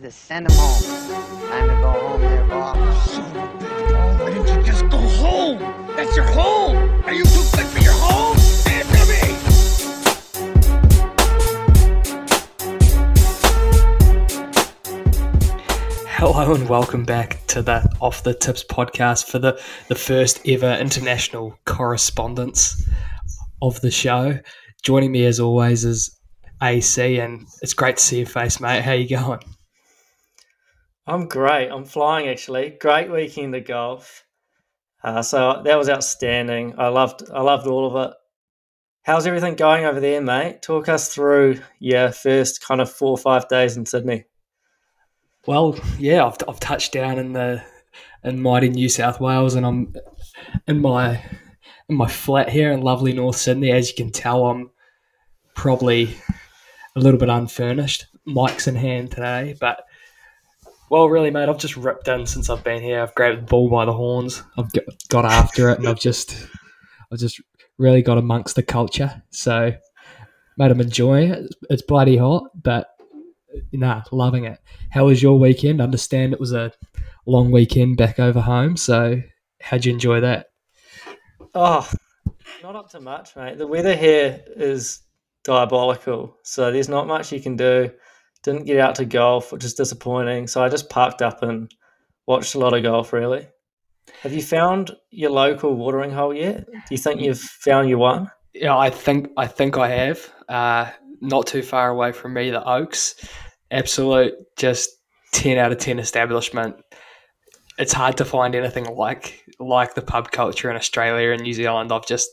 Just send him home. Time to go home there, Bob. Son of a bitch, Paul, why didn't you just go home? That's your home! Are you too good for your home? Answer me! Hello and welcome back to the Off the Tips podcast for the, the first ever international correspondence of the show. Joining me as always is AC, and it's great to see your face, mate. How you going? I'm great. I'm flying actually. Great weekend of golf. Uh, so that was outstanding. I loved I loved all of it. How's everything going over there, mate? Talk us through your first kind of four or five days in Sydney. Well, yeah, I've, I've touched down in the in mighty New South Wales, and I'm in my in my flat here in lovely North Sydney. As you can tell, I'm probably a little bit unfurnished. Mike's in hand today, but well, really, mate, I've just ripped in since I've been here. I've grabbed the ball by the horns. I've got, after it, and I've just I've just really got amongst the culture. So, mate, I'm enjoying it. It's, it's bloody hot, but nah, loving it. How was your weekend? Understand it was a long weekend back over home. So, how'd you enjoy that? Oh, not up to much, mate. The weather here is diabolical, so there's not much you can do. Didn't get out to golf, which is disappointing. So I just parked up and watched a lot of golf. Really. Have you found your local watering hole yet? Do you think you've found your one? Yeah, I think I think I have. Uh, not too far away from me, the Oaks. Absolute, just ten out of ten establishment. It's hard to find anything like like the pub culture in Australia and New Zealand. I've just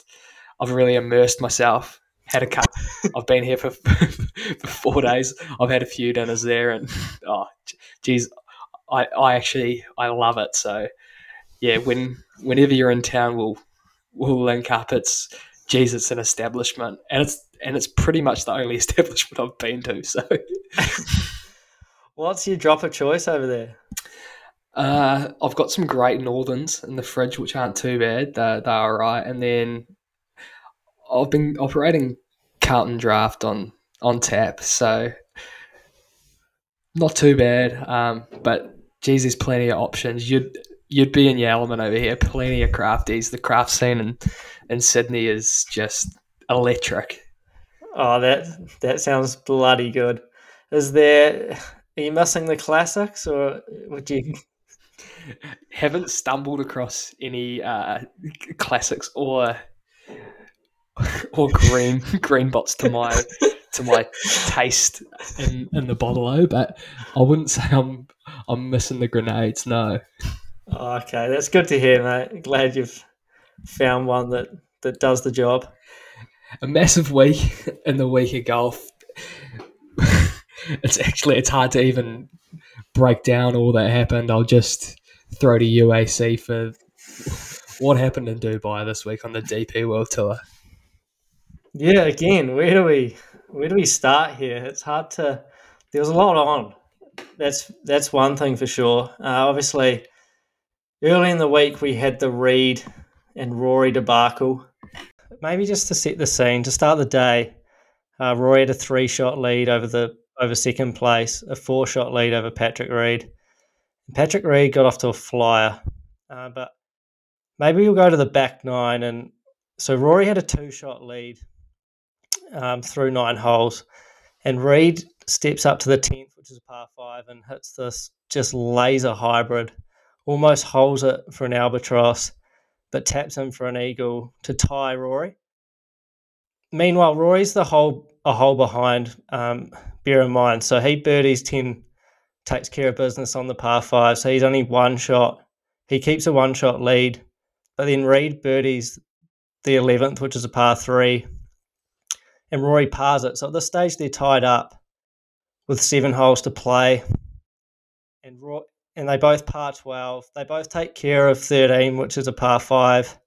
I've really immersed myself. Had a cut. I've been here for for four days. I've had a few dinners there, and oh, geez, I I actually I love it. So yeah, when whenever you're in town, we'll we'll link up. It's geez, it's an establishment, and it's and it's pretty much the only establishment I've been to. So, What's your drop of choice over there? uh, I've got some great Northerns in the fridge, which aren't too bad. They're, they're all right. And then I've been operating Carlton Draft on on tap, so not too bad. Um, but geez, there's plenty of options. You'd you'd be in your element over here. Plenty of crafties. The craft scene in, in Sydney is just electric. Oh, that that sounds bloody good. Is there? Are you missing the classics, or would you? Haven't stumbled across any uh, classics or or green green bots to my to my taste in, in the bottle though, but I wouldn't say I'm I'm missing the grenades. No. Oh, okay, that's good to hear, mate. Glad you've found one that that does the job. a massive week in the week of golf. it's actually it's hard to even break down all that happened. I'll just throw to UAC for what happened in Dubai this week on the DP World Tour. Yeah, again, where do we where do we start here? It's hard to. There was a lot on. That's that's one thing for sure. Uh, obviously, early in the week we had the Reed and Rory debacle. Maybe just to set the scene to start the day, uh, Rory had a three shot lead over the over second place, a four shot lead over Patrick Reed. Patrick Reed got off to a flyer, uh, but maybe we'll go to the back nine. And so Rory had a two shot lead um, through nine holes, and Reed steps up to the tenth, which is a par five, and hits this just laser hybrid, almost holds it for an albatross, but taps in for an eagle to tie Rory. Meanwhile, Rory's the hole a hole behind. Um, bear in mind, so he birdies ten, takes care of business on the par five, so he's only one shot. He keeps a one shot lead, but then Reed birdies the eleventh, which is a par three, and Rory pars it. So at this stage, they're tied up with seven holes to play, and Roy, and they both par twelve. They both take care of thirteen, which is a par five.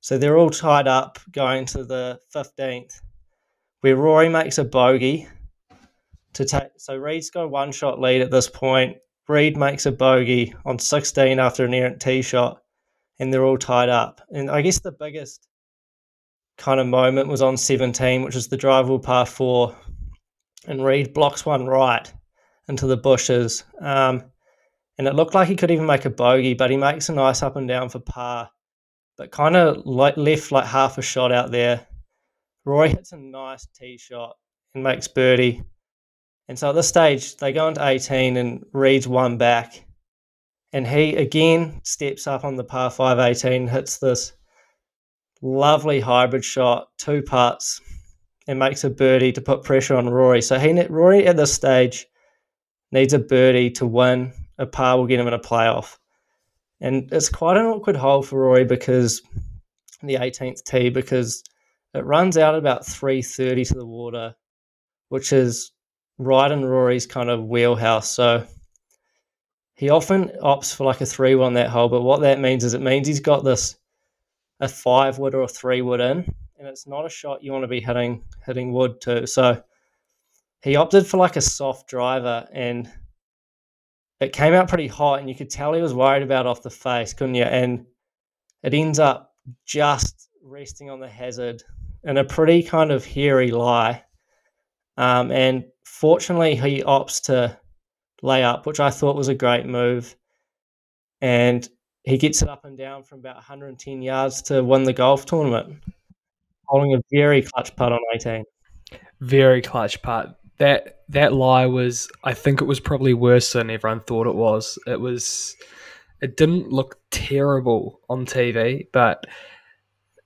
So they're all tied up going to the fifteenth, where Rory makes a bogey to take. So Reed's got a one shot lead at this point. Reed makes a bogey on sixteen after an errant tee shot, and they're all tied up. And I guess the biggest kind of moment was on 17, which is the drivable par four. And Reed blocks one right into the bushes. Um, and it looked like he could even make a bogey, but he makes a nice up and down for par, but kind of like left like half a shot out there. Rory hits a nice tee shot and makes birdie. And so at this stage, they go into 18 and Reed's one back. And he again steps up on the par 5 18, hits this lovely hybrid shot, two putts, and makes a birdie to put pressure on Rory. So he Rory at this stage needs a birdie to win. A par will get him in a playoff. And it's quite an awkward hole for Rory because the 18th tee because it runs out about 3.30 to the water, which is right in Rory's kind of wheelhouse. So he often opts for like a three wood on that hole, but what that means is it means he's got this a five wood or a three wood in, and it's not a shot you want to be hitting hitting wood to. So he opted for like a soft driver, and it came out pretty hot, and you could tell he was worried about off the face, couldn't you? And it ends up just resting on the hazard in a pretty kind of hairy lie. Um, and fortunately, he opts to lay up, which I thought was a great move. And he gets it up and down from about 110 yards to win the golf tournament, holding a very clutch putt on 18. Very clutch putt. That that lie was, I think it was probably worse than everyone thought it was. It was, it didn't look terrible on TV, but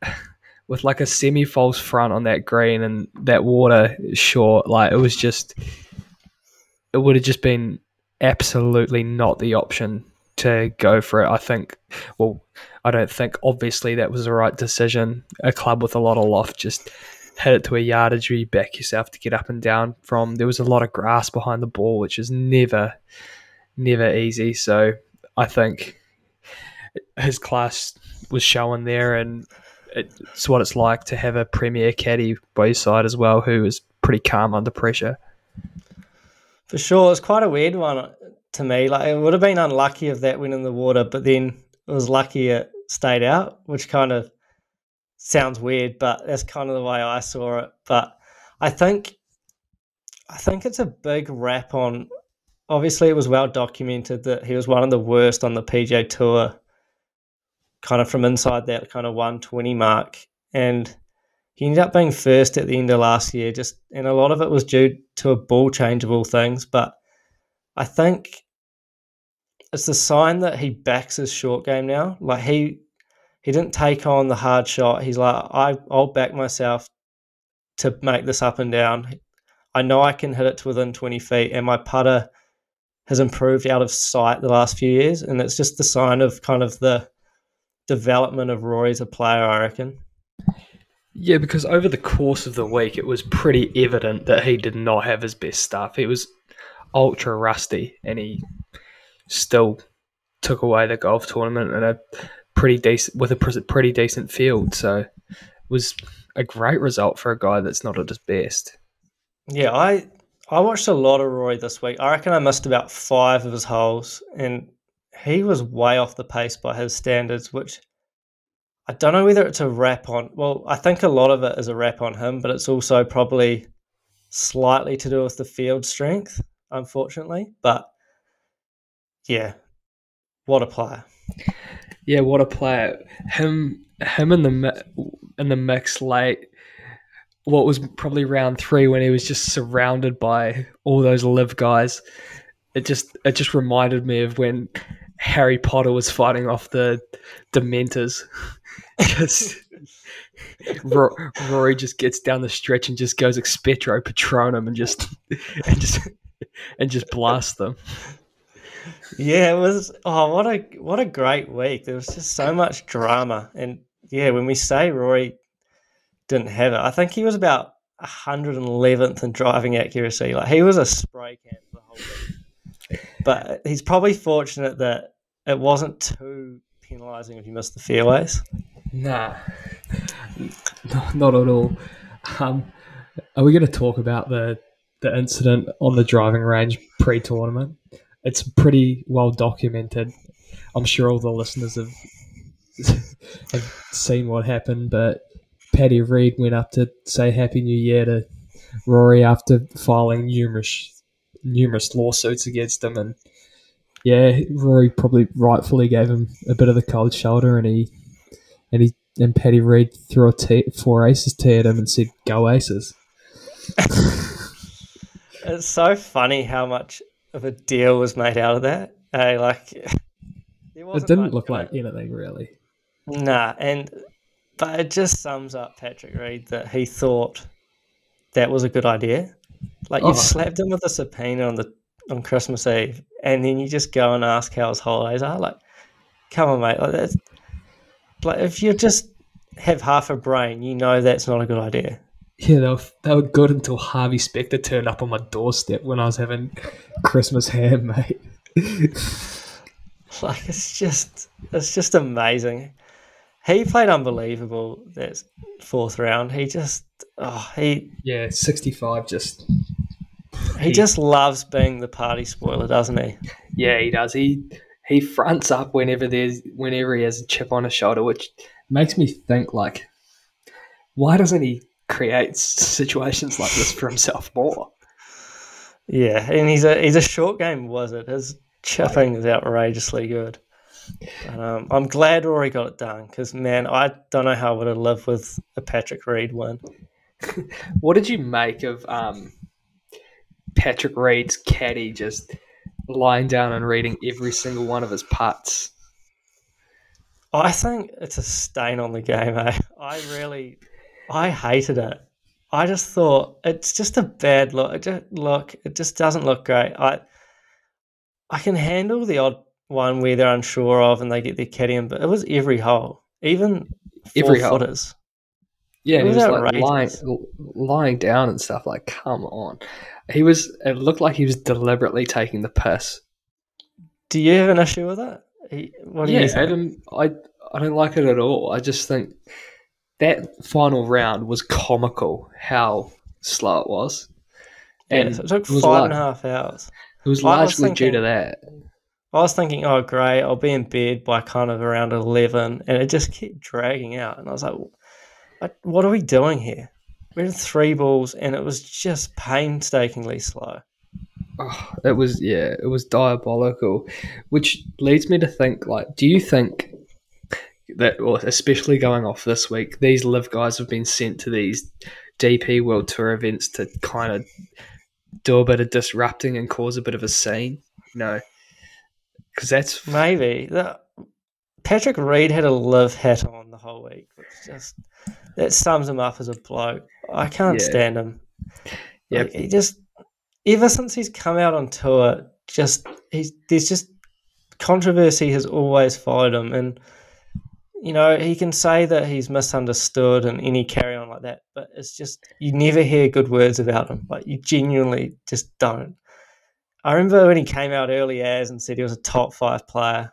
with like a semi false front on that green and that water short, like it was just, it would have just been absolutely not the option to go for it. I think, well, I don't think obviously that was the right decision. A club with a lot of loft just hit it to a yardage where you back yourself to get up and down from. There was a lot of grass behind the ball, which is never, never easy. So I think his class was showing there, and it's what it's like to have a premier caddy by your side as well, who is pretty calm under pressure. For sure, it's quite a weird one to me. Like it would have been unlucky if that went in the water, but then it was lucky it stayed out, which kind of sounds weird, but that's kind of the way I saw it. But I think I think it's a big rap on obviously it was well documented that he was one of the worst on the PGA tour kind of from inside that kind of 120 mark and he ended up being first at the end of last year just and a lot of it was due to a ball changeable things but I think it's the sign that he backs his short game now. Like he he didn't take on the hard shot. He's like, I I'll back myself to make this up and down. I know I can hit it to within twenty feet, and my putter has improved out of sight the last few years, and it's just the sign of kind of the development of Rory as a player, I reckon. Yeah, because over the course of the week, it was pretty evident that he did not have his best stuff. He was ultra rusty, and he still took away the golf tournament in a pretty decent with a pretty decent field. So it was a great result for a guy that's not at his best. Yeah, I I watched a lot of Roy this week. I reckon I missed about five of his holes, and he was way off the pace by his standards, which I don't know whether it's a rap on. Well, I think a lot of it is a rap on him, but it's also probably slightly to do with the field strength, unfortunately. But yeah, what a player. Yeah, what a player. Him, him in the in the mix late. What was probably round three when he was just surrounded by all those LIV guys. It just it just reminded me of when Harry Potter was fighting off the Dementors. Because Rory just gets down the stretch and just goes expecto patronum and just and just and just blasts them. Yeah, it was. Oh, what a what a great week! There was just so much drama, and yeah, when we say Rory didn't have it, I think he was about 111th in driving accuracy. Like he was a spray can the whole week. But he's probably fortunate that it wasn't too penalising if you missed the fairways. Nah, not at all. Um, are we going to talk about the the incident on the driving range pre-tournament? It's pretty well documented. I'm sure all the listeners have have seen what happened, but Paddy Reed went up to say Happy New Year to Rory after filing numerous numerous lawsuits against him, and yeah, Rory probably rightfully gave him a bit of the cold shoulder, and he and he and Paddy Reed threw a t- four aces tee at him and said, "Go aces." It's so funny how much of a deal was made out of that. Hey, like there It didn't much look like it. anything really. Nah, and but it just sums up Patrick Reed that he thought that was a good idea. Like you Oh. slapped him with a subpoena on the on Christmas Eve, and then you just go and ask how his holidays are. Like, come on, mate. Like that's like if you just have half a brain, you know that's not a good idea. Yeah, they were, they were good until Harvey Specter turned up on my doorstep when I was having Christmas ham, mate. Like it's just it's just amazing. He played unbelievable that fourth round. He just oh he yeah, 65 just. he just loves being the party spoiler, doesn't he? Yeah, he does. He he fronts up whenever there's whenever he has a chip on his shoulder, which makes me think like, why doesn't he create s- situations like this for himself more? Yeah, and he's a he's a short game wizard. His chipping is outrageously good. But, um, I'm glad Rory got it done because man, I don't know how I would have lived with a Patrick Reed win. What did you make of um, Patrick Reed's caddy just lying down and reading every single one of his putts? I think it's a stain on the game. Eh? I really, I hated it. I just thought it's just a bad look. It just look. It just doesn't look great. I, I can handle the odd one where they're unsure of and they get their caddy in, but it was every hole, even Every hole. footers. Yeah, he was like lying, lying down and stuff. Like, come on. He was. It looked like he was deliberately taking the piss. Do you have an issue with it? He- What do yeah, you? Adam, I I don't like it at all. I just think that final round was comical. How slow it was, Yeah, so it took it five like- and a half hours. it was I was largely due to that. I was thinking, oh, great, I'll be in bed by kind of around 11, and it just kept dragging out. And I was like, what, what are we doing here? We had three balls, and it was just painstakingly slow. Oh, it was yeah, it was diabolical, which leads me to think like, do you think that, well, especially going off this week, these LIV guys have been sent to these DP World Tour events to kind of do a bit of disrupting and cause a bit of a scene, you know? Because that's Maybe. The, Patrick Reed had a LIV hat on the whole week, which just that sums him up as a bloke. I can't Yeah. stand him. Yeah. Like, he just ever since he's come out on tour, just he's there's just controversy has always followed him, and you know he can say that he's misunderstood and any carry on like that, but it's just you never hear good words about him. Like you genuinely just don't. I remember when he came out early as and said he was a top five player,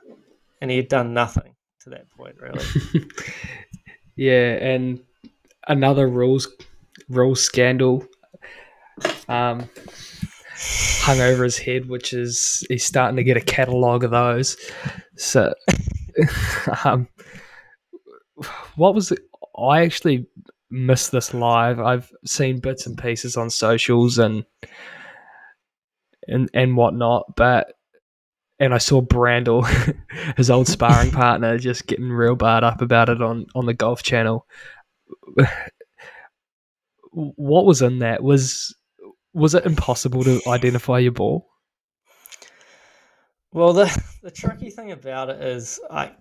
and he had done nothing to that point really. yeah, and another rules rules scandal um, hung over his head, which is he's starting to get a catalogue of those. So, um, what was it? I actually missed this live. I've seen bits and pieces on socials and and and whatnot, but and I saw Brandel, his old sparring partner, just getting real barred up about it on on the Golf Channel. What was in that? Was was it impossible to identify your ball? Well, the the tricky thing about it is, I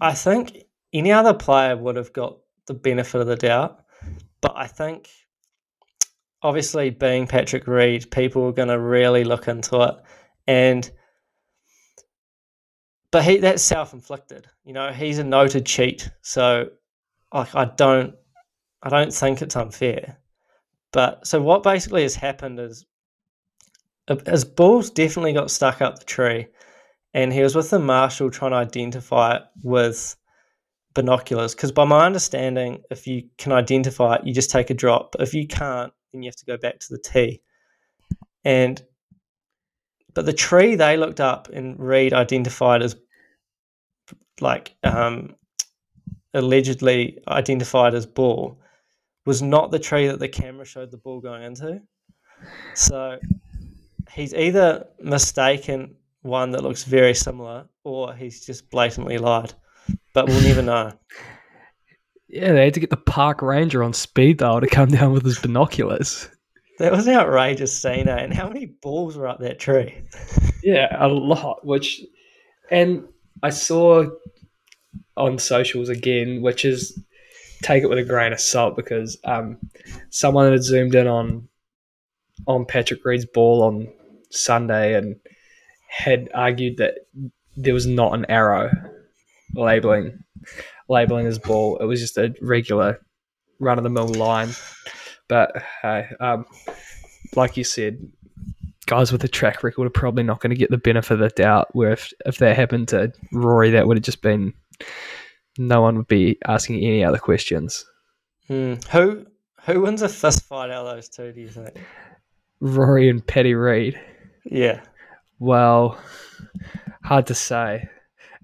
I think any other player would have got the benefit of the doubt, but I think obviously being Patrick Reed, people are going to really look into it, and but he that's self inflicted. You know, he's a noted cheat, so like I don't I don't think it's unfair. But so what basically has happened is uh, his balls definitely got stuck up the tree and he was with the marshal trying to identify it with binoculars. Because by my understanding, if you can identify it, you just take a drop. If you can't, then you have to go back to the tee. And but the tree they looked up and Reed identified as like um, allegedly identified as ball was not the tree that the camera showed the ball going into. So he's either mistaken one that looks very similar, or he's just blatantly lied. But we'll never know. Yeah, they had to get the park ranger on speed dial to come down with his binoculars. That was an outrageous scene, eh? And how many balls were up that tree? Yeah, a lot. Which, and I saw on socials again, which is take it with a grain of salt because um, someone had zoomed in on on Patrick Reed's ball on Sunday and had argued that there was not an arrow labeling labeling his ball. It was just a regular run of the mill line. But hey, um, like you said, guys with a track record are probably not going to get the benefit of the doubt. Where if, if that happened to Rory, that would have just been no one would be asking any other questions. Hmm. Who who wins a fist fight out of those two? Do you think? Rory and Paddy Reed. Yeah. Well, hard to say.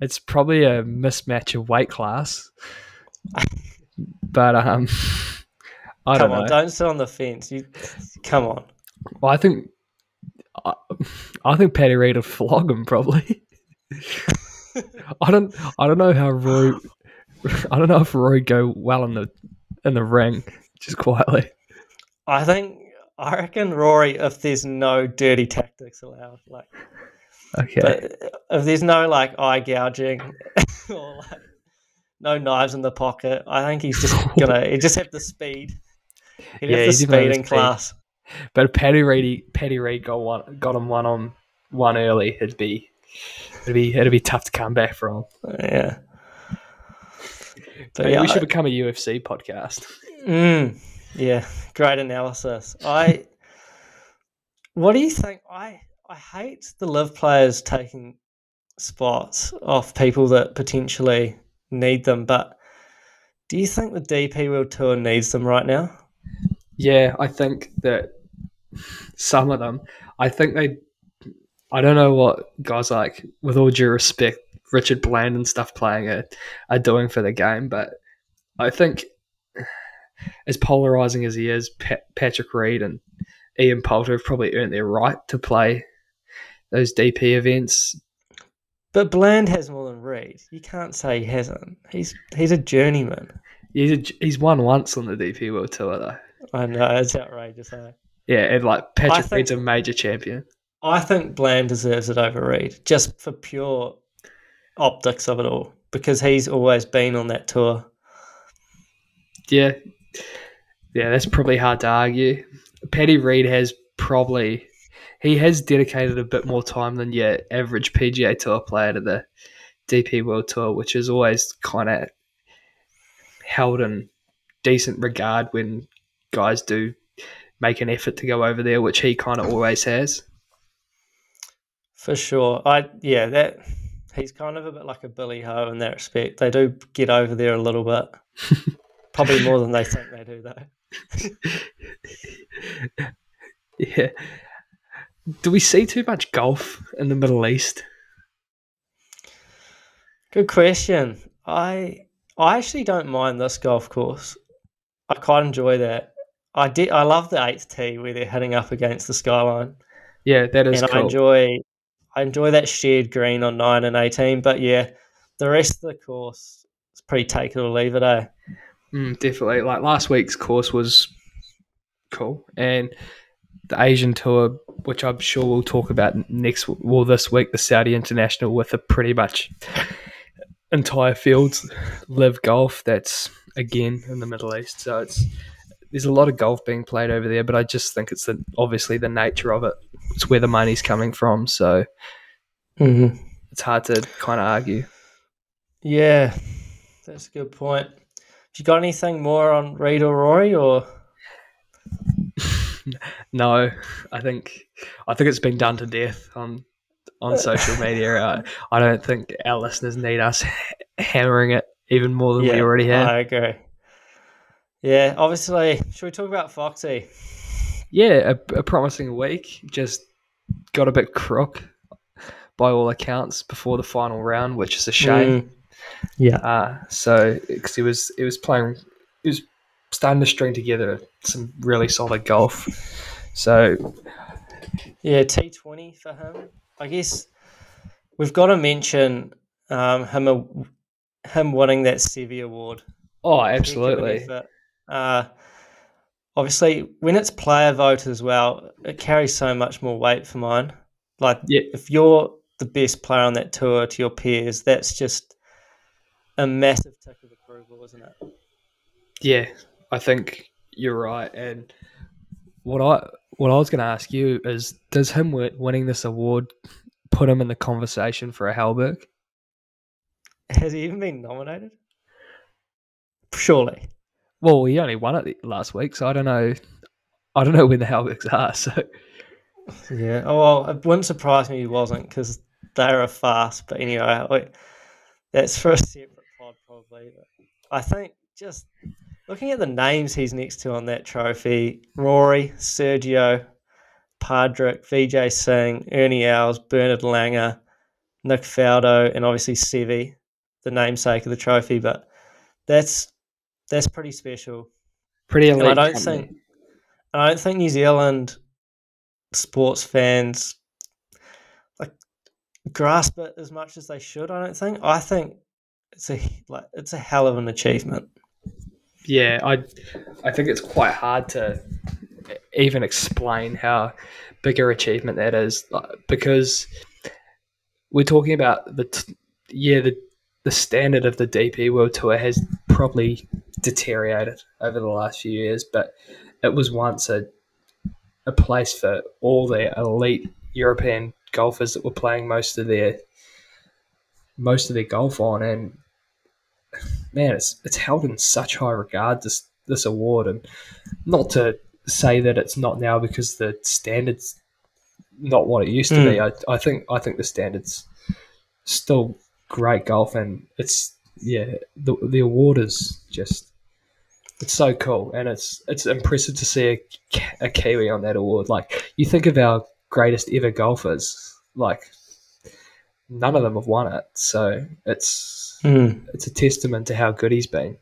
It's probably a mismatch of weight class, but um, I come don't on, know. don't sit on the fence. You come on. Well, I think I, I think Paddy Reed would flog him probably. I don't I don't know how Roy I don't know if Roy go well in the in the ring just quietly. I think I reckon Rory, if there's no dirty tactics allowed, like, Okay. but if there's no like eye gouging or like no knives in the pocket, I think he's just gonna he just have the speed. He'd Yeah, have the speed in speed. class. But Paddy Reed Paddy Reed got one got him one on one early. It'd be it'd be it'd be tough to come back from. Yeah. But yeah, we should become a UFC podcast. Mm, yeah, great analysis. I. What do you think? I I hate the LIV players taking spots off people that potentially need them, but do you think the DP World Tour needs them right now? Yeah, I think that some of them, I think they, I don't know what guys like, with all due respect, Richard Bland and stuff playing are, are doing for the game, but I think as polarizing as he is, Pa- Patrick Reed and Ian Poulter have probably earned their right to play those DP events. But Bland has more than Reed. You can't say he hasn't. He's he's a journeyman. He's, a, he's won once on the DP World Tour, though. I know it's outrageous. Eh? Yeah, and like Patrick think- Reed's a major champion. I think Bland deserves it over Reed, just for pure optics of it all, because he's always been on that tour. Yeah, yeah, that's probably hard to argue. Paddy Reed has probably he has dedicated a bit more time than your average PGA Tour player to the DP World Tour, which is always kind of held in decent regard when guys do make an effort to go over there, which he kind of always has. For sure. I yeah, that he's kind of a bit like a Billy Ho in that respect. They do get over there a little bit. Probably more than they think they do though. Yeah. Do we see too much golf in the Middle East? Good question. I I actually don't mind this golf course. I quite enjoy that. I did I love the eighth tee where they're hitting up against the skyline. Yeah, that is and cool. I enjoy I enjoy that shared green on nine and eighteen. But yeah, the rest of the course is pretty take it or leave it, eh? Mm, definitely. Like last week's course was cool, and the Asian tour, which I'm sure we'll talk about next, well, this week, the Saudi International with a pretty much entire fields LIV golf. That's again in the Middle East, so it's there's a lot of golf being played over there. But I just think it's the obviously the nature of it. It's where the money's coming from, so Mm-hmm. it's hard to kind of argue. Yeah, that's a good point. Have you got anything more on Reed or Rory or No, I think I think it's been done to death on on social media. I, I don't think our listeners need us hammering it even more than we already have. I agree. Yeah, obviously. Should we talk about Foxy? yeah, a, a promising week. Just got a bit crook by all accounts before the final round, which is a shame. Mm, yeah. Uh, so because he was he was playing, starting to string together some really solid golf. So Yeah, T twenty for him. I guess we've got to mention um, him a, him winning that Seve award. Oh, Heck of an absolutely. Uh, obviously, when it's player vote as well, it carries so much more weight for mine. Like, Yeah. if you're the best player on that tour to your peers, that's just a massive tick of approval, isn't it? Yeah, I think you're right. And what I what I was going to ask you is, does him wi- winning this award put him in the conversation for a Halberg? Has he even been nominated? Surely. Well, he only won it last week, so I don't know. I don't know when the Halbergs are. So Yeah. Oh, well, it wouldn't surprise me he wasn't because they're a fast. But anyway, like, that's for a separate pod probably. But I think just looking at the names he's next to on that trophy Rory, Sergio, Padraig, Vijay Singh, Ernie Els, Bernard Langer, Nick Faldo, and obviously Seve, the namesake of the trophy. But that's that's pretty special. pretty And elite. I don't company. think I don't think New Zealand sports fans like grasp it as much as they should. I don't think. I think it's a like it's a hell of an achievement. Yeah, I I think it's quite hard to even explain how big a achievement that is uh, because we're talking about the t- yeah the the standard of the DP World Tour has probably deteriorated over the last few years, but it was once a a place for all the elite European golfers that were playing most of their most of their golf on, and man, it's it's held in such high regard this this award, and not to say that it's not now because the standards not what it used to be. Hmm. I, I think I think the standards still great golf, and it's yeah the the award is just it's so cool, and it's it's impressive to see a, a Kiwi on that award. Like you think of our greatest ever golfers, like none of them have won it, so it's Hmm. it's a testament to how good he's been.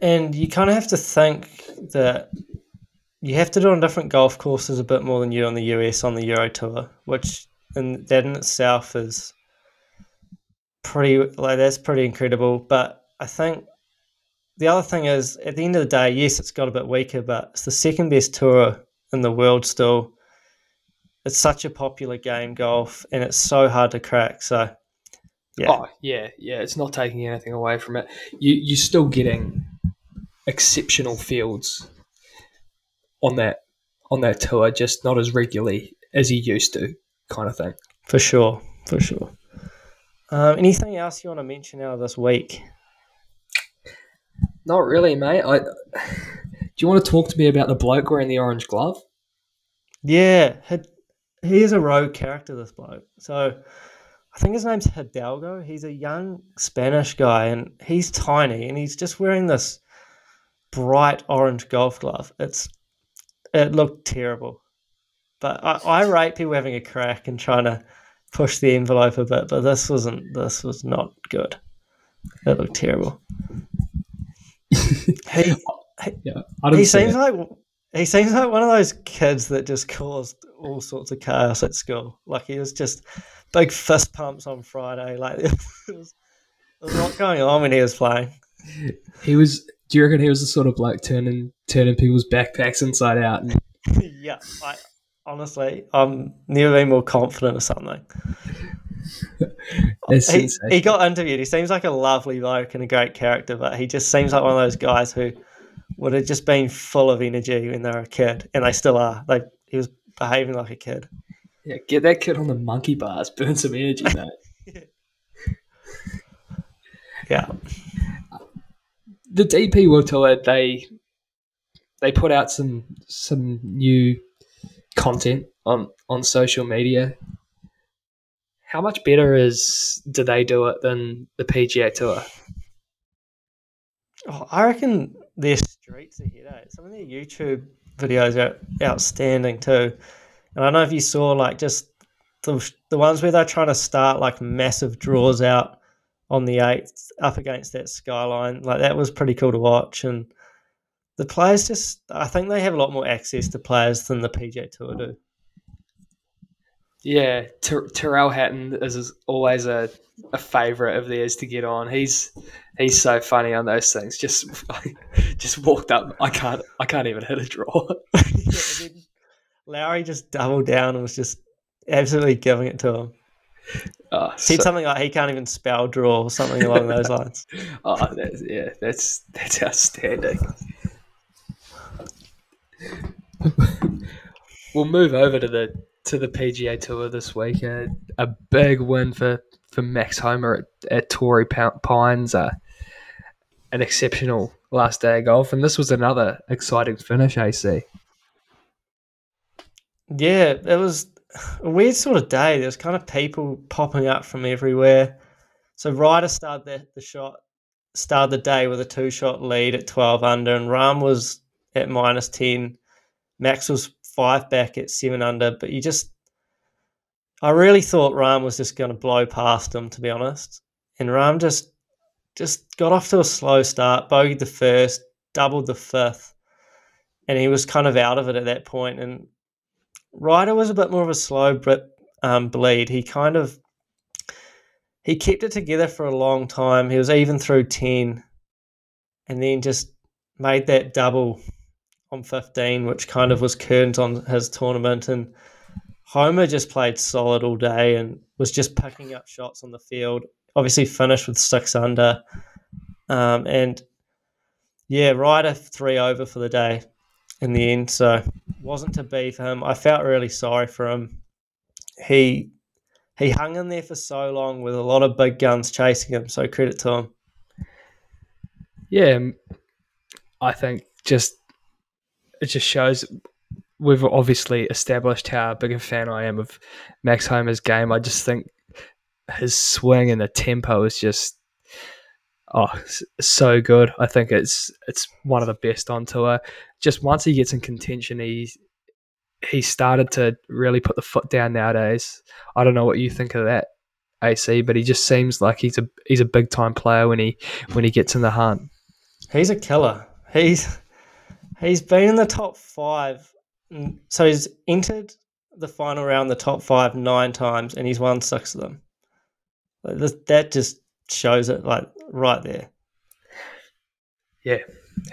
And you kind of have to think that you have to do on different golf courses a bit more than you on the US on the Euro Tour, which and that in itself is pretty like that's pretty incredible. But I think the other thing is at the end of the day, yes, it's got a bit weaker, but it's the second best tour in the world still. It's such a popular game, golf, and it's so hard to crack. So, yeah, Oh yeah, yeah. It's not taking anything away from it. You you're still getting exceptional fields on that on that tour, just not as regularly as you used to, kind of thing. for sure, for sure. Um, anything else you want to mention out of this week? Not really, mate. I do you want to talk to me about the bloke wearing the orange glove? Yeah, he is a rogue character, this bloke. So I think his name's Hidalgo. He's a young Spanish guy and he's tiny and he's just wearing this bright orange golf glove. It's it looked terrible. But I, I rate people having a crack and trying to push the envelope a bit, but this wasn't this was not good. It looked terrible. he Yeah, I didn't he seems it. like he seems like one of those kids that just caused all sorts of chaos at school. Like he was just big fist pumps on Friday. Like there was, there was a lot going on when he was playing. He was. Do you reckon he was the sort of bloke turning turning people's backpacks inside out? And, yeah, I honestly, I'm never been more confident or something. He, he got interviewed. He seems like a lovely bloke and a great character, but he just seems like one of those guys who would have just been full of energy when they were a kid, and they still are. Like he was behaving like a kid. Yeah, get that kid on the monkey bars, burn some energy, mate. Yeah. the DP World Tour they they put out some some new content on on social media. How much better is do they do it than the PGA Tour? Oh, I reckon their streets ahead. Eh? Some of their YouTube videos are outstanding too. And I don't know if you saw like just the the ones where they're trying to start like massive draws out on the eighth up against that skyline. Like that was pretty cool to watch. And the players just, I think they have a lot more access to players than the PJ Tour do. Yeah, Ter- Tyrrell Hatton is is always a, a favorite of theirs to get on. He's he's so funny on those things. Just just walked up. I can't I can't even hit a draw. Yeah, and then Lowry just doubled down and was just absolutely giving it to him. Oh, Said so- something like he can't even spell draw or something along those lines. oh, that's, yeah, that's that's outstanding. we'll move over to the to the PGA Tour this week. A, a big win for, for Max Homa at, at Torrey Pines. Uh, an exceptional last day of golf, and this was another exciting finish. AC. Yeah, it was a weird sort of day. There was kind of people popping up from everywhere. So Ryder started the, the shot, started the day with a two shot lead at twelve under, and Rahm was at minus ten. Max was five back at seven under, but you just, I really thought Rahm was just going to blow past him, to be honest. And Rahm just, just got off to a slow start, bogeyed the first, doubled the fifth, and he was kind of out of it at that point. And Ryder was a bit more of a slow Brit um, bleed. He kind of he kept it together for a long time. He was even through ten, and then just made that double on fifteen, which kind of was current on his tournament. And Homa just played solid all day and was just picking up shots on the field. Obviously, finished with six under, um, and yeah, Ryder three over for the day in the end. So wasn't to be for him. I felt really sorry for him. He he hung in there for so long with a lot of big guns chasing him. So credit to him. Yeah, um, I think just it just shows we've obviously established how big a fan I am of Max Homa's game. I just think his swing and the tempo is just oh so good. I think it's it's one of the best on tour. Just once he gets in contention, he he started to really put the foot down nowadays. I don't know what you think of that, AC, but he just seems like he's a he's a big time player when he when he gets in the hunt. He's a killer. He's he's been in the top five. mm, So he's entered the final round, the top five nine times, and he's won six of them. That just shows it, like right there. yeah,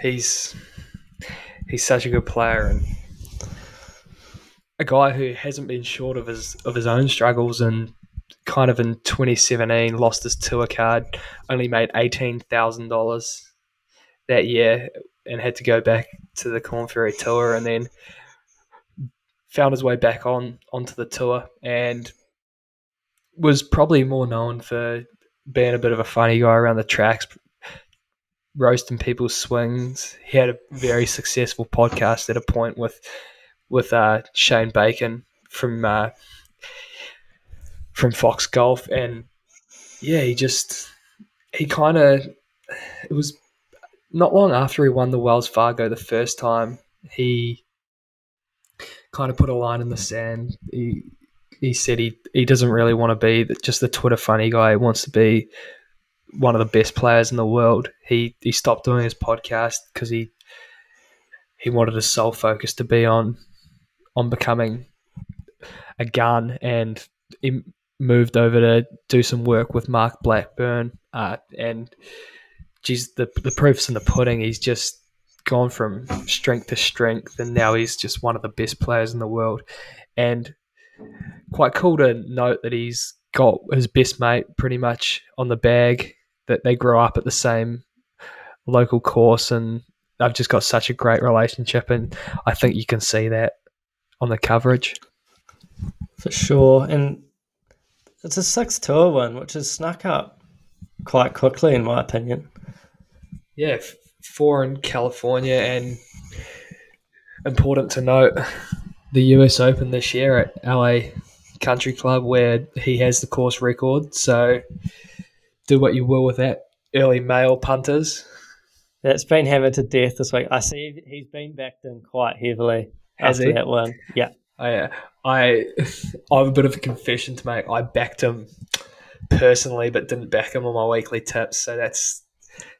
he's he's such a good player and a guy who hasn't been short of his of his own struggles and kind of in 2017 lost his tour card, only made eighteen thousand dollars that year and had to go back to the Corn Ferry Tour and then found his way back on onto the tour and was probably more known for being a bit of a funny guy around the tracks, roasting people's swings. He had a very successful podcast at a point with with uh, Shane Bacon from uh, from Fox Golf, and yeah, he just he kind of it was not long after he won the Wells Fargo the first time he kind of put a line in the sand. He he said he he doesn't really want to be just the Twitter funny guy. He wants to be one of the best players in the world. He he stopped doing his podcast because he he wanted his sole focus to be on on becoming a gun, and he moved over to do some work with Mark Blackburn. Uh, and geez, the the proof's in the pudding. He's just gone from strength to strength, and now he's just one of the best players in the world. And quite cool to note that he's got his best mate pretty much on the bag. That they grow up at the same local course, and they've just got such a great relationship. And I think you can see that on the coverage. For sure. And it's a sixth tour win, which has snuck up quite quickly, in my opinion. Yeah, four in California, and important to note, the US Open this year at LA Country Club, where he has the course record. So do what you will with that. Early male punters. That's been hammered to death this week. I see he's been backed in quite heavily Has after he? that win. Yeah. I, uh, I, I have a bit of a confession to make. I backed him personally, but didn't back him on my weekly tips. So that's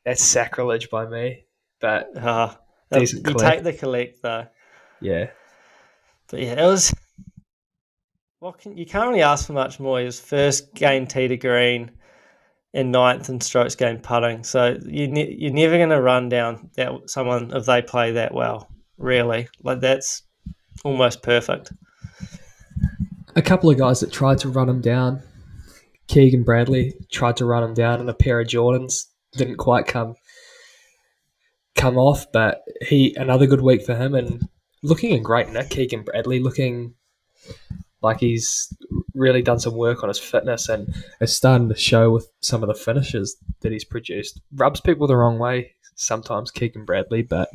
that's sacrilege by me. But Uh, you take the collect though. yeah, But yeah, it was what can you can't really ask for much more. He was first gained tee to green in ninth and strokes gained putting. So you ne- you're never going to run down that someone if they play that well. Really, like that's almost perfect. A couple of guys that tried to run him down. Keegan Bradley tried to run him down in a pair of Jordans. Didn't quite come come off, but he another good week for him and looking in great nick. Keegan Bradley looking like he's really done some work on his fitness and is starting to show with some of the finishes that he's produced. Rubs people the wrong way sometimes, Keegan Bradley, but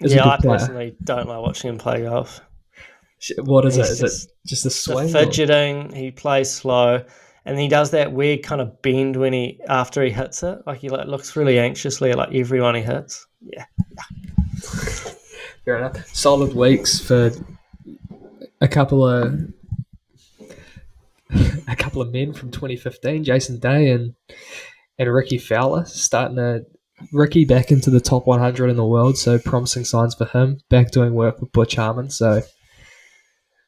yeah, I player. personally don't like watching him play golf. What is He's it? Is just- it just a The swing? or- fidgeting, he plays slow, and he does that weird kind of bend when he after he hits it. Like he like looks really anxiously at like everyone he hits. Yeah, Fair enough. Solid weeks for a couple of a couple of men from 2015, Jason Day and and Rickie Fowler, starting to Ricky back into the top 100 in the world. So promising signs for him. Back doing work with Butch Harmon. So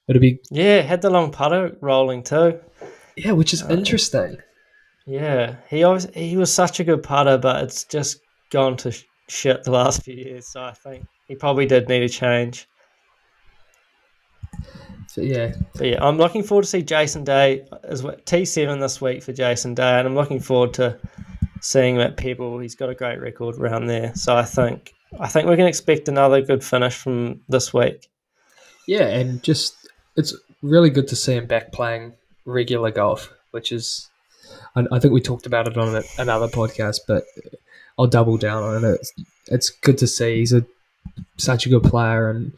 it'll be yeah, had the long putter rolling too. yeah, which is uh, interesting. Yeah, he always he was such a good putter, but it's just gone to shit the last few years. So I think he probably did need a change. So yeah, But yeah, I'm looking forward to see Jason Day as well. T7 this week for Jason Day, and I'm looking forward to seeing him at Pebble. He's got a great record around there, so I think I think we can expect another good finish from this week. Yeah, and just it's really good to see him back playing regular golf, which is I, I think we talked about it on a, another podcast, but I'll double down on it. It's, it's good to see he's a such a good player and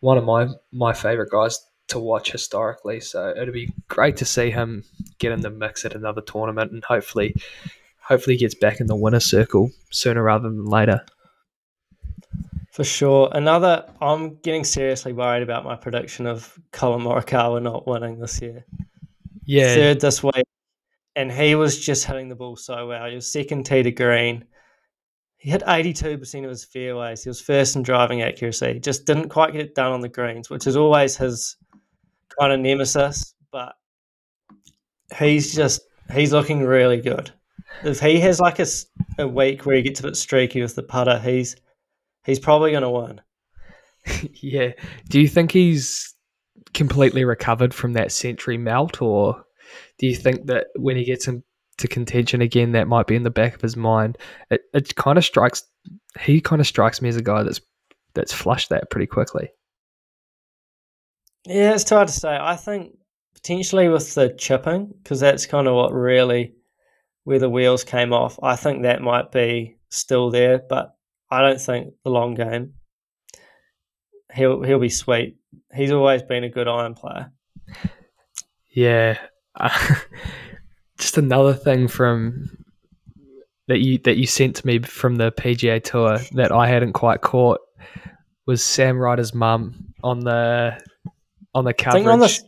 one of my my favorite guys to watch historically. So it'll be great to see him get in the mix at another tournament and hopefully hopefully he gets back in the winner circle sooner rather than later. For sure. Another, I'm getting seriously worried about my prediction of Collin Morikawa not winning this year. Yeah, Third this week, and he was just hitting the ball so well. He was second tee to green. He hit 82% of his fairways. He was first in driving accuracy. Just didn't quite get it done on the greens, which is always his kind of nemesis. But he's just, he's looking really good. If he has like a, a week where he gets a bit streaky with the putter, he's he's probably going to win. Yeah. Do you think he's completely recovered from that Sentry melt, or do you think that when he gets into contention again, that might be in the back of his mind? It, it kind of strikes. He kind of strikes me as a guy that's that's flushed that pretty quickly. Yeah, it's hard to say. I think potentially with the chipping, because that's kind of what really where the wheels came off. I think that might be still there, but I don't think the long game. He'll he'll be sweet. He's always been a good iron player. Yeah. just another thing from that you that you sent to me from the PGA Tour that I hadn't quite caught was Sam Ryder's mum on the on the coverage. on the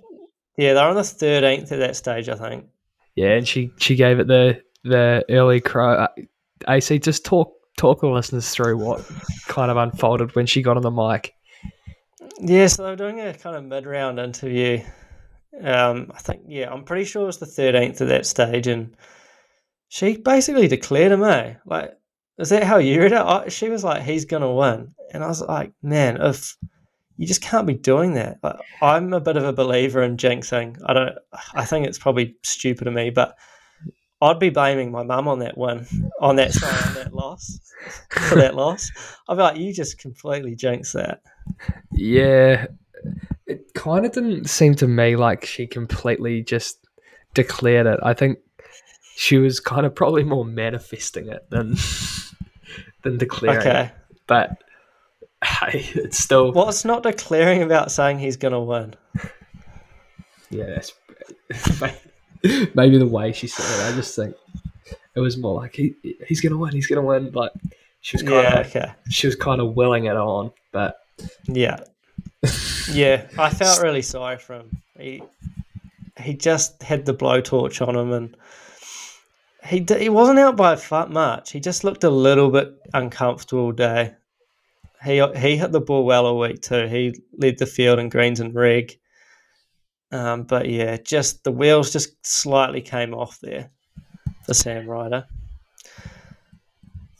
yeah they're on the thirteenth at that stage. I think. Yeah, and she she gave it the the early crow. Uh, AC, just talk talk the listeners through what kind of unfolded when she got on the mic. Yeah, so they were doing a kind of mid round interview. Um, I think yeah, I'm pretty sure it was the thirteenth at that stage, and she basically declared him, eh? Like, is that how you read it? I, she was like, "He's gonna win," and I was like, "Man, if you just can't be doing that." Like, I'm a bit of a believer in jinxing. I don't. I think it's probably stupid of me, but I'd be blaming my mum on that win, on that sorry, on that loss, for that loss. I'd be like, "You just completely jinxed that." Yeah, kind of didn't seem to me like she completely just declared it. I think she was kind of probably more manifesting it than than declaring. Okay. It. But hey, it's still What's not declaring about saying he's going to win? yeah. That's, maybe the way she said it, I just think it was more like he he's gonna win. He's gonna win. But she was kind Yeah, of okay. she was kind of willing it on, but Yeah. Yeah, I felt really sorry for him. He he just had the blowtorch on him and he he wasn't out by much. He just looked a little bit uncomfortable all day. He he hit the ball well all week too. He led the field in greens and reg. Um, but yeah, just the wheels just slightly came off there for Sam Ryder.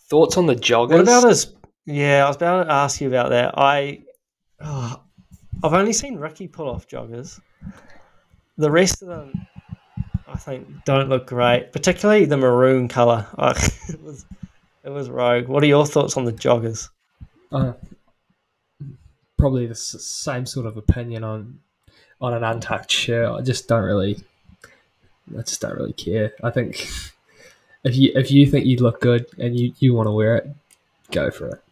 Thoughts on the joggers? What about his? Yeah, I was about to ask you about that. I, oh, I've only seen Rickie pull off joggers. The rest of them, I think, don't look great. Particularly the maroon color. it was, it was rogue. What are your thoughts on the joggers? Uh, probably the same sort of opinion on on an untucked shirt. I just don't really, I just don't really care. I think if you if you think you look good and you you want to wear it, go for it.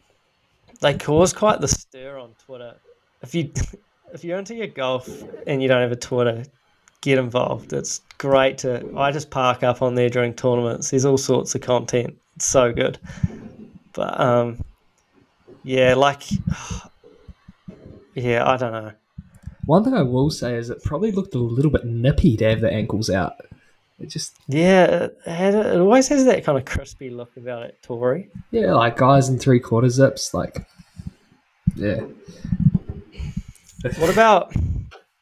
They caused quite the stir on Twitter. If you if you're into your golf and you don't have a tour to get involved. It's great to. I just park up on there during tournaments. There's all sorts of content. It's so good. But um, yeah, like yeah, I don't know. One thing I will say is it probably looked a little bit nippy to have the ankles out. It just Yeah, it, had, it always has that kind of crispy look about it, Tory. yeah, like guys in three quarter zips, like yeah. What about?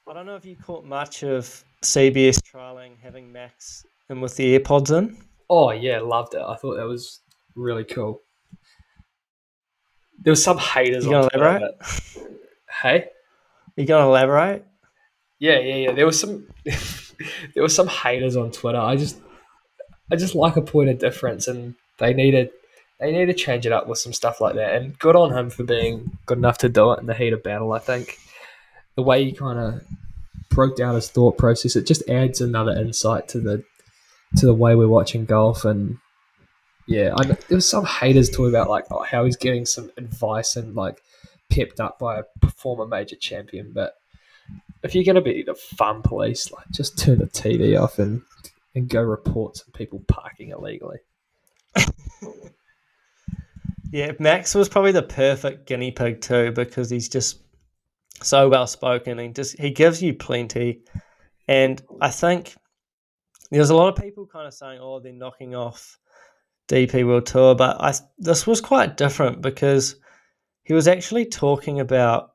I don't know if you caught much of CBS trialing having Max and with the AirPods in. Oh yeah, loved it. I thought that was really cool. There was some haters You gonna Twitter elaborate? that- Hey, You gonna elaborate? yeah, yeah, yeah. There was some, there was some haters on Twitter. I just, I just like a point of difference, and they needed, they need to change it up with some stuff like that. And good on him for being good enough to do it in the heat of battle. I think the way he kind of broke down his thought process, it just adds another insight to the, to the way we're watching golf and. Yeah, I, there was some haters talking about like oh, how he's getting some advice and like pepped up by a former major champion. But if you're going to be the fun police, like just turn the TV off and and go report some people parking illegally. Yeah, Max was probably the perfect guinea pig too because he's just so well spoken and just he gives you plenty. And I think there's a lot of people kind of saying, "Oh, they're knocking off DP World Tour," but I this was quite different because he was actually talking about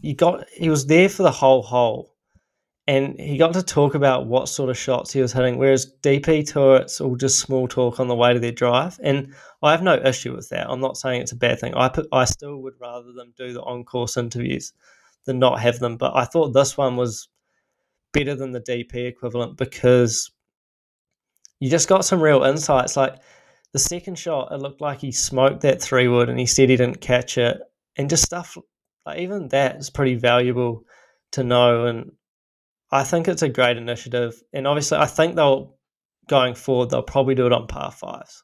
you got he was there for the whole hole and he got to talk about what sort of shots he was hitting whereas dp tour it's all just small talk on the way to their drive. And i have no issue with that. I'm not saying it's a bad thing. I put, i still would rather them do the on-course interviews than not have them. But i thought this one was better than the dp equivalent because you just got some real insights. Like the second shot it looked like he smoked that three wood and he said he didn't catch it. And just stuff like even that is pretty valuable to know. And I think it's a great initiative and obviously I think they'll going forward they'll probably do it on par fives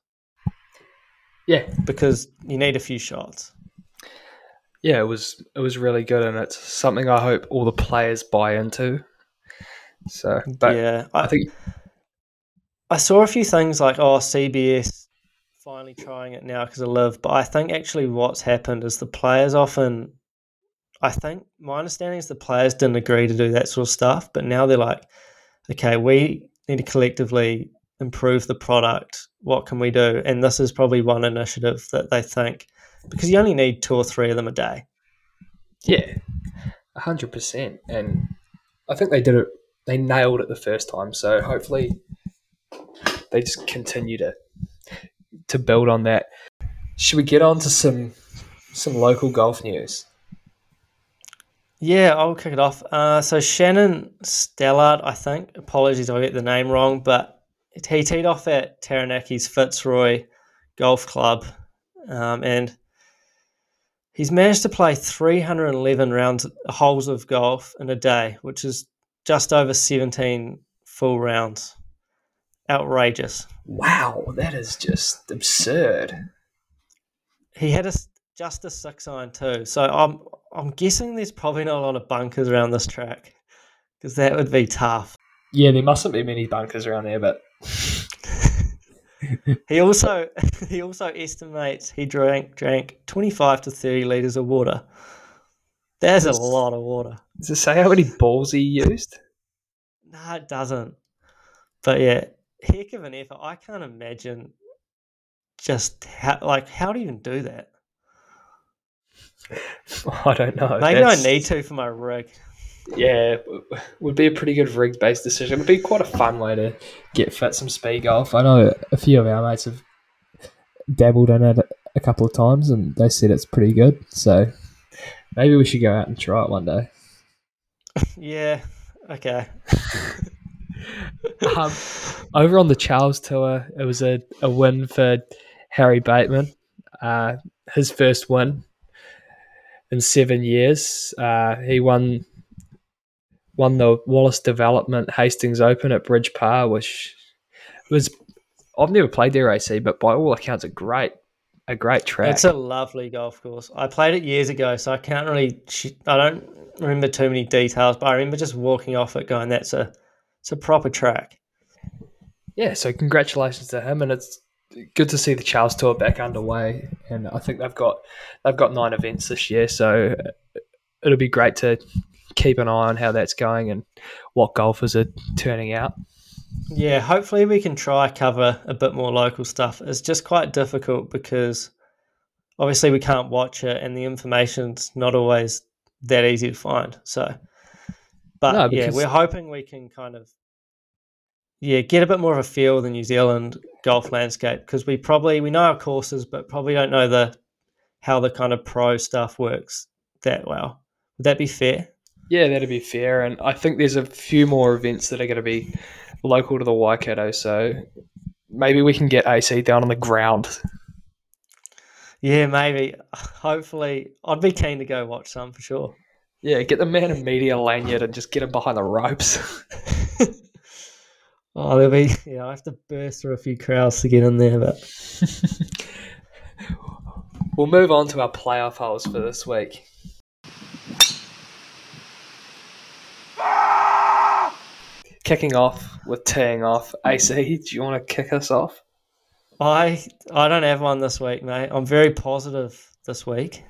Yeah, because you need a few shots. yeah, it was it was really good, and it's something I hope all the players buy into. So, but yeah, I I, think I saw a few things like oh CBS finally trying it now because of LIV, but I think actually what's happened is the players often. I think my understanding is the players didn't agree to do that sort of stuff, but now they're like, okay, we need to collectively improve the product. What can we do? And this is probably one initiative that they think because you only need two or three of them a day. Yeah, hundred percent. And I think they did it. They nailed it the first time. So hopefully, they just continue to to build on that. Should we get on to some some local golf news? Yeah, I'll kick it off. Uh, so Shannon Stellard, I think. Apologies, if I get the name wrong, but he teed off at Taranaki's Fitzroy Golf Club, um, and he's managed to play 311 rounds holes of golf in a day, which is just over 17 full rounds. Outrageous. Wow, that is just absurd. He had a just a six iron too, so I'm I'm guessing there's probably not a lot of bunkers around this track because that would be tough. Yeah, there mustn't be many bunkers around there, but He also he also estimates he drank drank 25 to 30 liters of water. That's a lot of water. does it say how many balls he used? No, it doesn't. But yeah, heck of an effort. I can't imagine just how like how do you even do that? I don't know. Maybe That's- I need to for my rig. yeah, would be a pretty good rig based decision. It'd be quite a fun way to get fit some speed golf. I know a few of our mates have dabbled in it a couple of times, and they said it's pretty good. So maybe we should go out and try it one day. Yeah. Okay. um, over on the Charles Tour, it was a, a win for Harry Bateman. Uh, his first win in seven years. Uh, he won won the Wallace Development Hastings Open at Bridge Pa, which was I've never played there AC, but by all accounts, a great a great track. It's a lovely golf course. I played it years ago, so I can't really. I don't remember too many details, but I remember just walking off it, going, "That's a, it's a proper track." Yeah, so congratulations to him, and it's good to see the Charles Tour back underway. And I think they've got they've got nine events this year, so it'll be great to keep an eye on how that's going and what golfers are turning out. Yeah, hopefully we can try cover a bit more local stuff. It's just quite difficult because obviously we can't watch it and the information's not always that easy to find. So but No, yeah, we're hoping we can kind of yeah, get a bit more of a feel the New Zealand golf landscape because we probably we know our courses but probably don't know the how the kind of pro stuff works that well. Would that be fair? Yeah, that'd be fair. And I think there's a few more events that are going to be local to the Waikato, so maybe we can get AC down on the ground. Yeah, maybe. Hopefully, I'd be keen to go watch some for sure. Yeah, get the man in media lanyard and just get him behind the ropes. Oh, there'll be yeah. I have to burst through a few crowds to get in there, but we'll move on to our playoff holes for this week. Kicking off with teeing off. AC, do you want to kick us off? I I don't have one this week, mate. I'm very positive this week.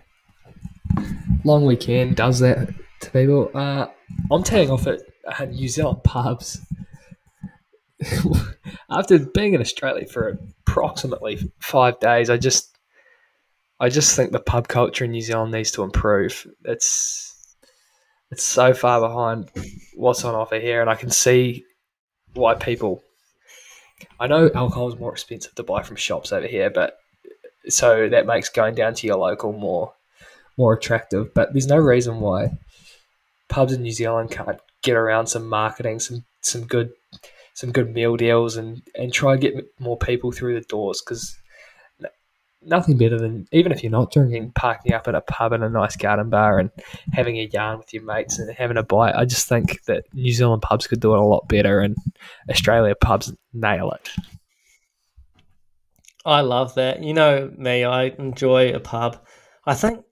Long weekend does that to people. Uh, I'm teeing off at uh, New Zealand pubs. After being in Australia for approximately five days, I just, I just think the pub culture in New Zealand needs to improve. It's, it's so far behind what's on offer here, and I can see why people. I know alcohol is more expensive to buy from shops over here, but so that makes going down to your local more, more attractive. But there's no reason why pubs in New Zealand can't get around some marketing, some some good some good meal deals, and and try and get more people through the doors because nothing better than even if you're not drinking, parking up at a pub in a nice garden bar and having a yarn with your mates and having a bite. I just think that New Zealand pubs could do it a lot better, and Australia pubs nail it. I love that. You know me, I enjoy a pub. I think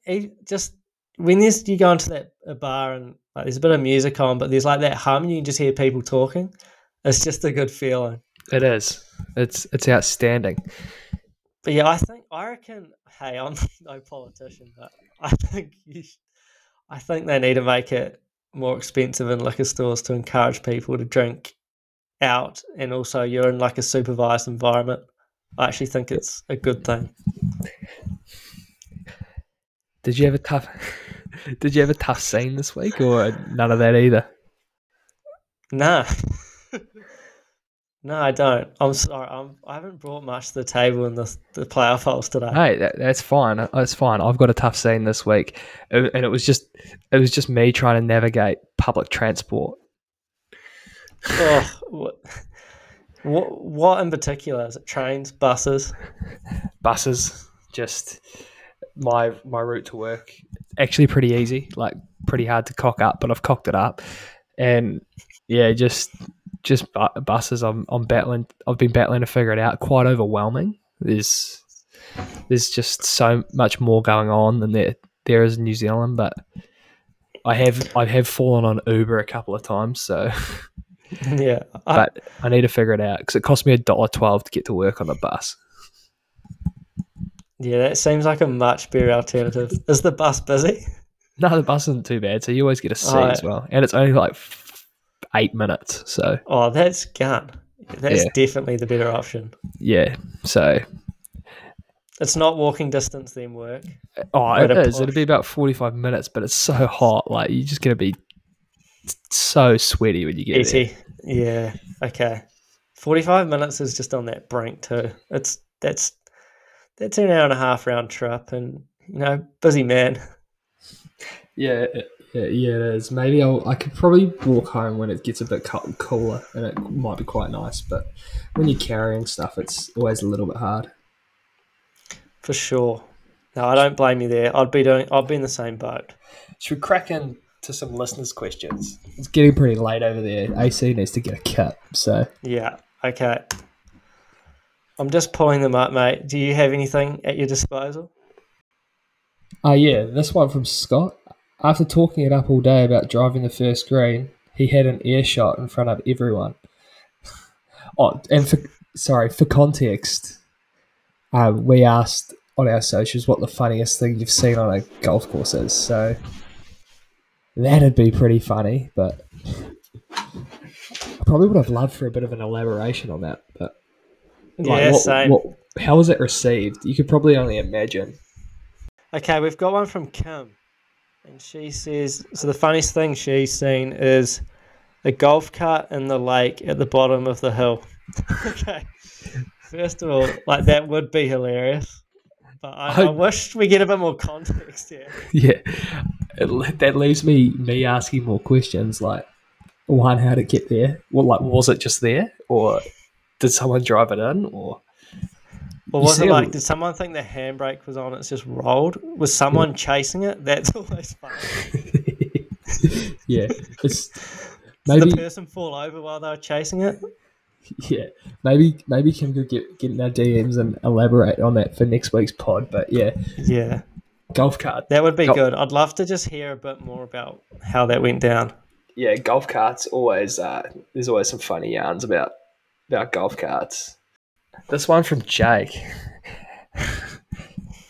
just when this you go into that a bar and like there's a bit of music on, but there's like that hum, you can just hear people talking. It's just a good feeling. It is. It's it's outstanding. But yeah, I think I reckon. Hey, I'm no politician, but I think you. I think they need to make it more expensive in liquor stores to encourage people to drink out, and also you're in like a supervised environment. I actually think it's a good thing. Did you have a tough? Did you have a tough scene this week, or none of that either? Nah. No, I don't. I'm sorry. I'm, I haven't brought much to the table in the the playoff holes today. Hey, that, that's fine. Uh, that's fine. I've got a tough scene this week, and and it was just it was just me trying to navigate public transport. Oh, what, what, what in particular? Is it trains, buses? buses just my my route to work actually pretty easy like pretty hard to cock up but i've cocked it up and yeah just just buses i'm i'm battling i've been battling to figure it out quite overwhelming there's there's just so much more going on than there there is in new zealand but i have i have fallen on uber a couple of times so yeah. I, but i need to figure it out because it cost me a dollar 12 to get to work on the bus yeah, that seems like a much better alternative. Is the bus busy? No, the bus isn't too bad. So you always get a seat Oh, as well, and it's only like eight minutes. So Oh, that's gun. That's Yeah. definitely the better option. yeah, so It's not walking distance, then work. oh, it is. It'll be about forty-five minutes, but it's so hot. Like you're just gonna be so sweaty when you get there. Yeah. Okay. Forty-five minutes is just on that brink too. It's that's that's an hour and a half round trip, and you know, busy man. Yeah, yeah, yeah, it is. Maybe I'll, I could probably walk home when it gets a bit cooler, and it might be quite nice. But when you're carrying stuff, it's always a little bit hard. For sure. No, I don't blame you there. I'd be doing. I'd be in the same boat. Should we crack into some listeners' questions? It's getting pretty late over there. AC needs to get a cut, so Yeah. Okay. I'm just pulling them up, mate. Do you have anything at your disposal? Oh yeah, this one from Scott. After talking it up all day about driving the first green, he had an earshot in front of everyone. Oh, and for sorry for context, uh, we asked on our socials what the funniest thing you've seen on a golf course is. So that'd be pretty funny, but I probably would have loved for a bit of an elaboration on that. But Yeah, what, same. What, how was it received? You could probably only imagine. Okay, we've got one from Kim, and she says so. The funniest thing she's seen is a golf cart in the lake at the bottom of the hill. okay, first of all, like that would be hilarious, but I, I I- wish we get a bit more context here. Yeah, it, that leaves me me asking more questions. Like, one, how to get there? Well, like, was it just there, or did someone drive it in, or Or was it like, did someone think the handbrake was on? It's just rolled. Was someone chasing it? That's always fun. yeah, it's Did maybe the person fall over while they were chasing it? yeah, maybe maybe Kim could get get in our DMs and elaborate on that for next week's pod. But yeah, Yeah, golf cart. that would be Go- good. I'd love to just hear a bit more about how that went down. Yeah, golf carts always. Uh, there's always some funny yarns about about golf carts. This one from Jake.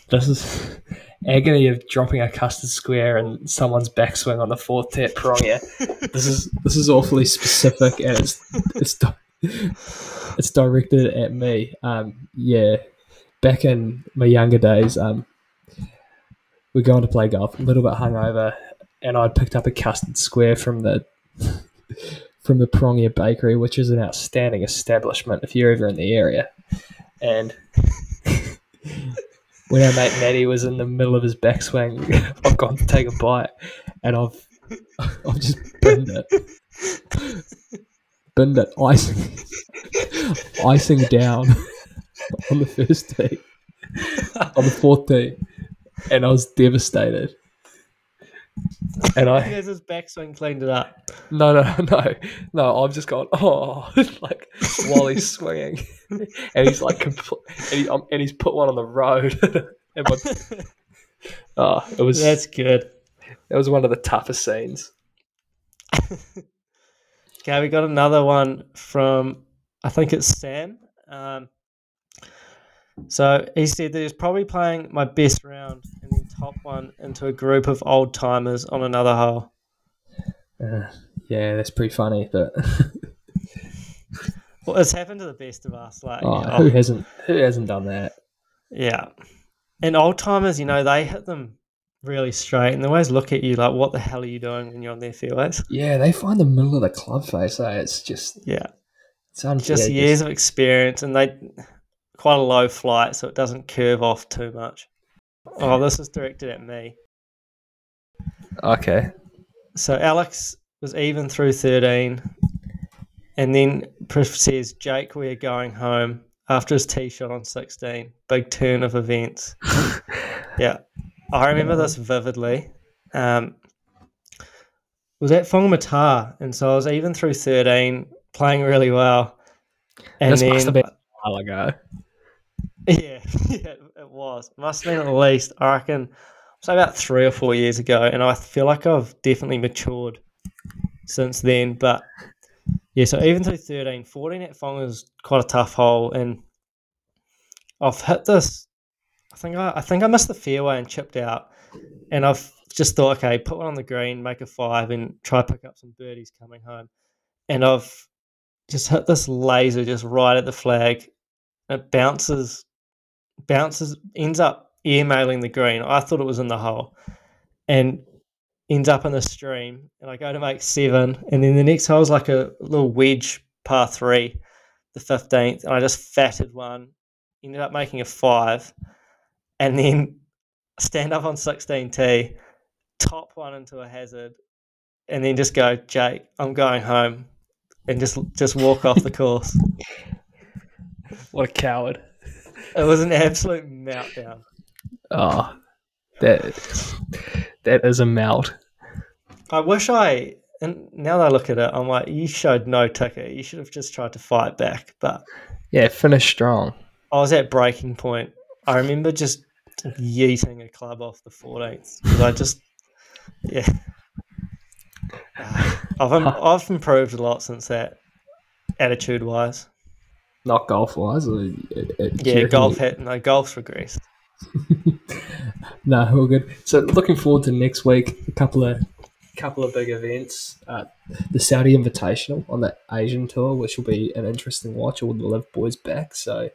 this is agony of dropping a custard square and someone's backswing on the fourth tap Pirongia. this is this is awfully specific and it's it's di- it's directed at me. Um, yeah, back in my younger days, um, we're going to play golf, a little bit hungover, and I'd picked up a custard square from the from the Pirongia Bakery, which is an outstanding establishment if you're ever in the area. And when our mate Matty was in the middle of his backswing, I've gone to take a bite, and I've I've just binned it, binned it, icing, icing down on the first tee, on the fourth tee, and I was devastated. And I There's his backswing cleaned it up. no, no, no, no. I've just gone, oh, like while he's swinging, and he's like, compl- and, he, um, and he's put one on the road. and my, oh, it was That's good. it was one of the toughest scenes. Okay, we got another one from I think it's Sam. Um, so he said that he's probably playing my best round and then top one into a group of old timers on another hole. Uh, yeah, that's pretty funny, but Well, it's happened to the best of us. Like, oh, oh, who hasn't who hasn't done that? yeah, and old timers, you know, they hit them really straight, and they always look at you like, "What the hell are you doing when you're on their fairways?" Yeah, they find the middle of the club face. Eh? It's just Yeah, it's unfair. just years of experience, and they quite a low flight, so it doesn't curve off too much. Oh, this is directed at me. Okay. So Alex was even through 13, and then Prif says, Jake, we're going home after his tee shot on 16. Big turn of events. yeah, I remember this vividly. Um, was at Whangamata, and so I was even through 13, playing really well. And this then, must have been a while ago. Yeah, yeah, it was. Must have been at least, I reckon, so about three or four years ago. And I feel like I've definitely matured since then. But yeah, so even through 13, 14 at Fong is quite a tough hole. And I've hit this, I think I, I think I missed the fairway and chipped out. And I've just thought, okay, put one on the green, make a five, and try pick up some birdies coming home. And I've just hit this laser just right at the flag. It bounces bounces ends up airmailing the green. I thought it was in the hole, and ends up in the stream, and I go to make seven, and then the next hole's like a little wedge par three, the fifteenth, and I just fatted one, ended up making a five, and then stand up on sixteen t, top one into a hazard, and then just go, Jake, I'm going home, and just just walk off the course. What a coward. It was an absolute meltdown. Oh, that that is a melt. I wish I, and now that I look at it, I'm like, you showed no ticket. You should have just tried to fight back. But Yeah, finish strong. I was at breaking point. I remember just yeeting a club off the 14th because I just, yeah. I've, I've improved a lot since that, attitude wise. Not golf wise. Or, Yeah, golf hit, no, golf's regressed. No, all good. So looking forward to next week. A couple of couple of big events. Uh, the Saudi Invitational on the Asian tour, which will be an interesting watch. All the LIV boys back. So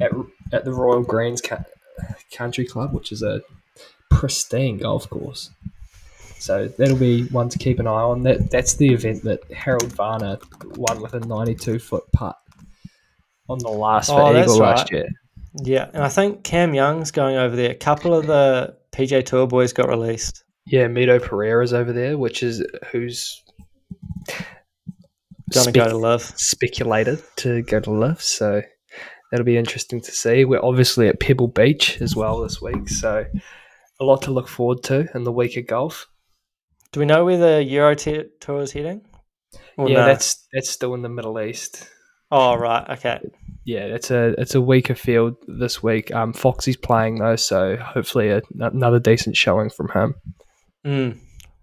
at at the Royal Greens Ca- Country Club, which is a pristine golf course. So that'll be one to keep an eye on. That that's the event that Harold Varner won with a 92 foot putt on the last Oh, for that's Eagle last right. year. Yeah, and I think Cam Young's going over there. A couple of the PJ Tour boys got released. Yeah, Mito Pereira's over there, which is who's Going to go to LIV. speculated to go to LIV. So that'll be interesting to see. We're obviously at Pebble Beach as well this week, so a lot to look forward to in the week of golf. Do we know where the Euro t- Tour is heading? Or yeah, no? that's that's still in the Middle East. Oh right, okay. Yeah, it's a it's a weaker field this week. Um, Foxy's playing though, so hopefully a, another decent showing from him. Mm,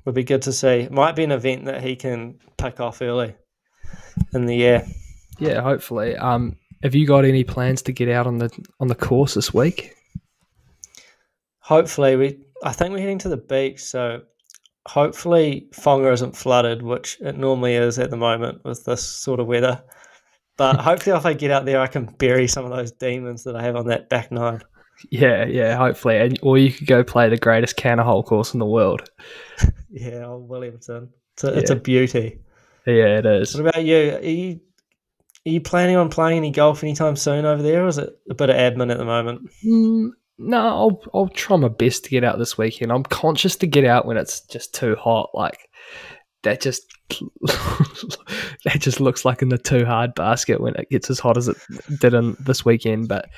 would be good to see. Might be an event that he can pick off early in the year. Yeah, hopefully. Um, have you got any plans to get out on the on the course this week? Hopefully, we. I think we're heading to the beach, so hopefully Fonga isn't flooded, which it normally is at the moment with this sort of weather. But hopefully, if I get out there, I can bury some of those demons that I have on that back nine. Yeah, yeah, hopefully. And or you could go play the greatest canner hole course in the world. Yeah, old Williamson. It's a, it's a beauty. Yeah, it is. What about you? Are you are you planning on playing any golf anytime soon over there, or is it a bit of admin at the moment? Mm, no, I'll I'll try my best to get out this weekend. I'm conscious to get out when it's just too hot. Like that just that just looks like in the too hard basket when it gets as hot as it did in this weekend. But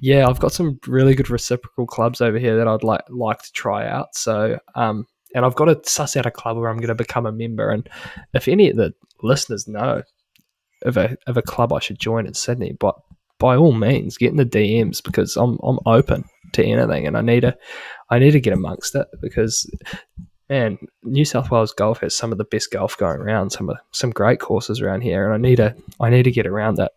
yeah, I've got some really good reciprocal clubs over here that I'd like like to try out. So um, and I've got to suss out a club where I'm going to become a member. And if any of the listeners know of a of a club I should join in Sydney, but by all means, get in the DMs because I'm I'm open to anything, and I need to I need to get amongst it because man, New South Wales golf has some of the best golf going around, some of some great courses around here, and I need to I need to get around that.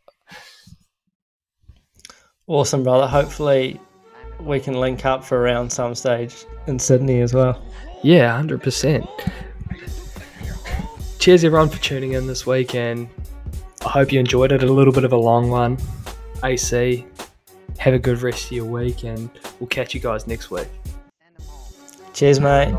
Awesome, brother. Hopefully, we can link up for around some stage in Sydney as well. Yeah, hundred percent. Cheers everyone for tuning in this week, and I hope you enjoyed it. A little bit of a long one. AC, have a good rest of your week, and we'll catch you guys next week. Cheers, mate.